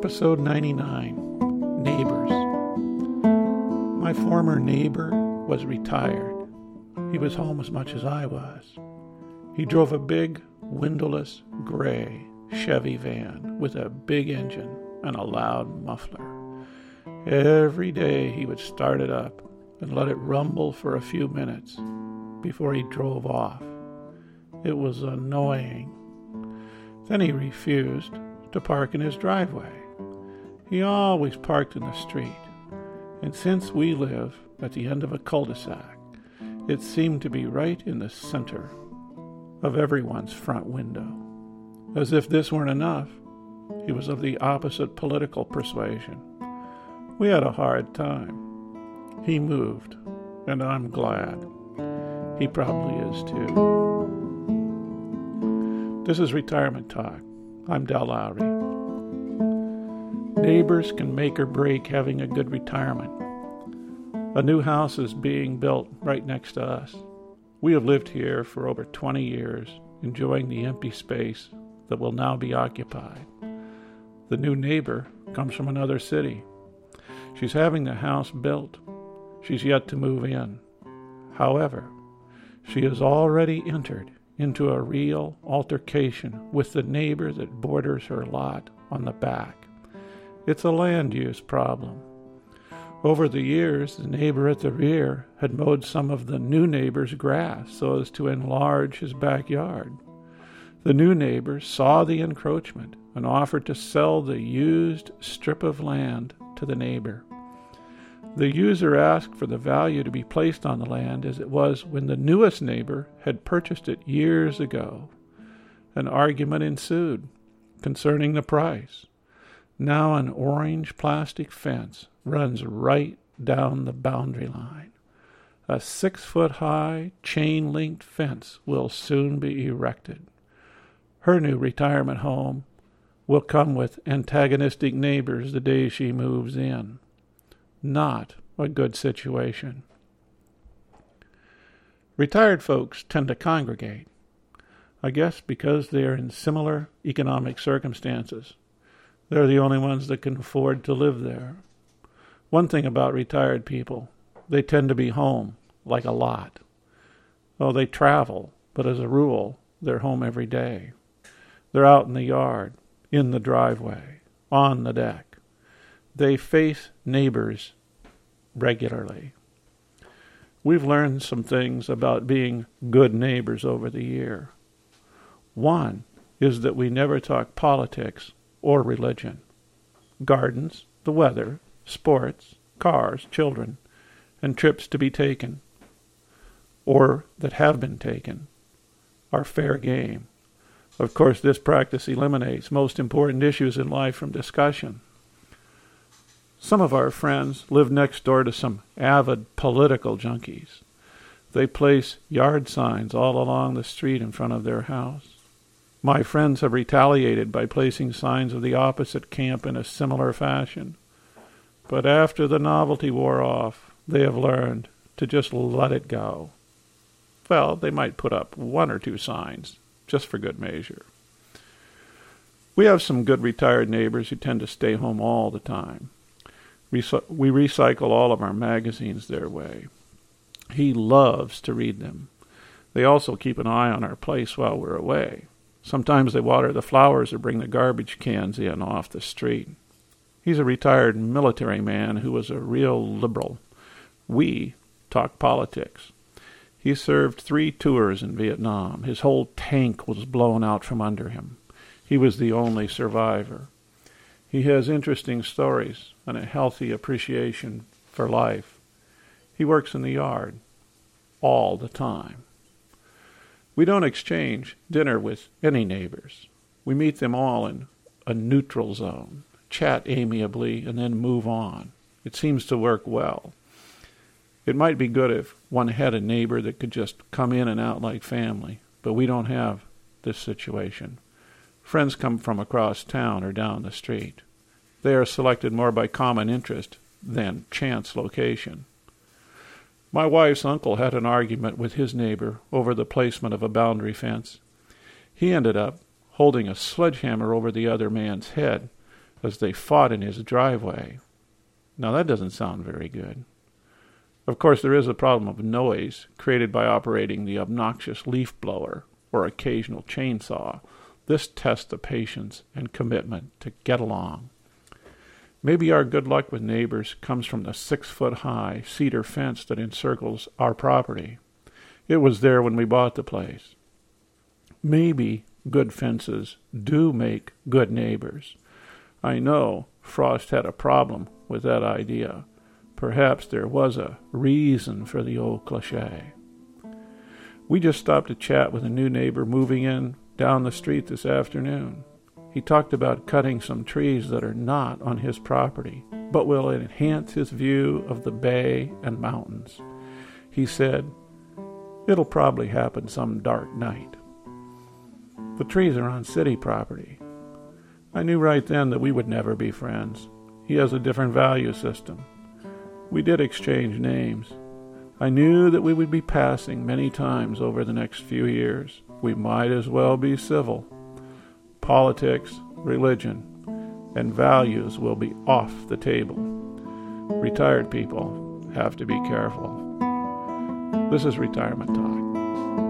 Episode 99 Neighbors. My former neighbor was retired. He was home as much as I was. He drove a big, windowless, gray Chevy van with a big engine and a loud muffler. Every day he would start it up and let it rumble for a few minutes before he drove off. It was annoying. Then he refused to park in his driveway. He always parked in the street, and since we live at the end of a cul de sac, it seemed to be right in the center of everyone's front window. As if this weren't enough, he was of the opposite political persuasion. We had a hard time. He moved, and I'm glad. He probably is too. This is Retirement Talk. I'm Del Lowry. Neighbors can make or break having a good retirement. A new house is being built right next to us. We have lived here for over 20 years, enjoying the empty space that will now be occupied. The new neighbor comes from another city. She's having the house built. She's yet to move in. However, she has already entered into a real altercation with the neighbor that borders her lot on the back. It's a land use problem. Over the years, the neighbor at the rear had mowed some of the new neighbor's grass so as to enlarge his backyard. The new neighbor saw the encroachment and offered to sell the used strip of land to the neighbor. The user asked for the value to be placed on the land as it was when the newest neighbor had purchased it years ago. An argument ensued concerning the price. Now an orange plastic fence runs right down the boundary line. A six foot high, chain linked fence will soon be erected. Her new retirement home will come with antagonistic neighbors the day she moves in not a good situation. Retired folks tend to congregate, I guess because they are in similar economic circumstances. They're the only ones that can afford to live there. One thing about retired people, they tend to be home, like a lot. Oh, they travel, but as a rule, they're home every day. They're out in the yard, in the driveway, on the deck. They face neighbors regularly. We've learned some things about being good neighbors over the year. One is that we never talk politics or religion. Gardens, the weather, sports, cars, children, and trips to be taken, or that have been taken, are fair game. Of course, this practice eliminates most important issues in life from discussion. Some of our friends live next door to some avid political junkies. They place yard signs all along the street in front of their house. My friends have retaliated by placing signs of the opposite camp in a similar fashion. But after the novelty wore off, they have learned to just let it go. Well, they might put up one or two signs, just for good measure. We have some good retired neighbors who tend to stay home all the time we recycle all of our magazines their way. He loves to read them. They also keep an eye on our place while we're away. Sometimes they water the flowers or bring the garbage cans in off the street. He's a retired military man who was a real liberal. We talk politics. He served three tours in Vietnam. His whole tank was blown out from under him. He was the only survivor. He has interesting stories and a healthy appreciation for life. He works in the yard all the time. We don't exchange dinner with any neighbors. We meet them all in a neutral zone, chat amiably, and then move on. It seems to work well. It might be good if one had a neighbor that could just come in and out like family, but we don't have this situation. Friends come from across town or down the street. They are selected more by common interest than chance location. My wife's uncle had an argument with his neighbor over the placement of a boundary fence. He ended up holding a sledgehammer over the other man's head as they fought in his driveway. Now, that doesn't sound very good. Of course, there is a problem of noise created by operating the obnoxious leaf blower or occasional chainsaw. This tests the patience and commitment to get along. Maybe our good luck with neighbors comes from the six foot high cedar fence that encircles our property. It was there when we bought the place. Maybe good fences do make good neighbors. I know Frost had a problem with that idea. Perhaps there was a reason for the old cliche. We just stopped to chat with a new neighbor moving in down the street this afternoon. He talked about cutting some trees that are not on his property, but will enhance his view of the bay and mountains. He said, It'll probably happen some dark night. The trees are on city property. I knew right then that we would never be friends. He has a different value system. We did exchange names. I knew that we would be passing many times over the next few years. We might as well be civil politics, religion, and values will be off the table. Retired people have to be careful. This is Retirement Talk.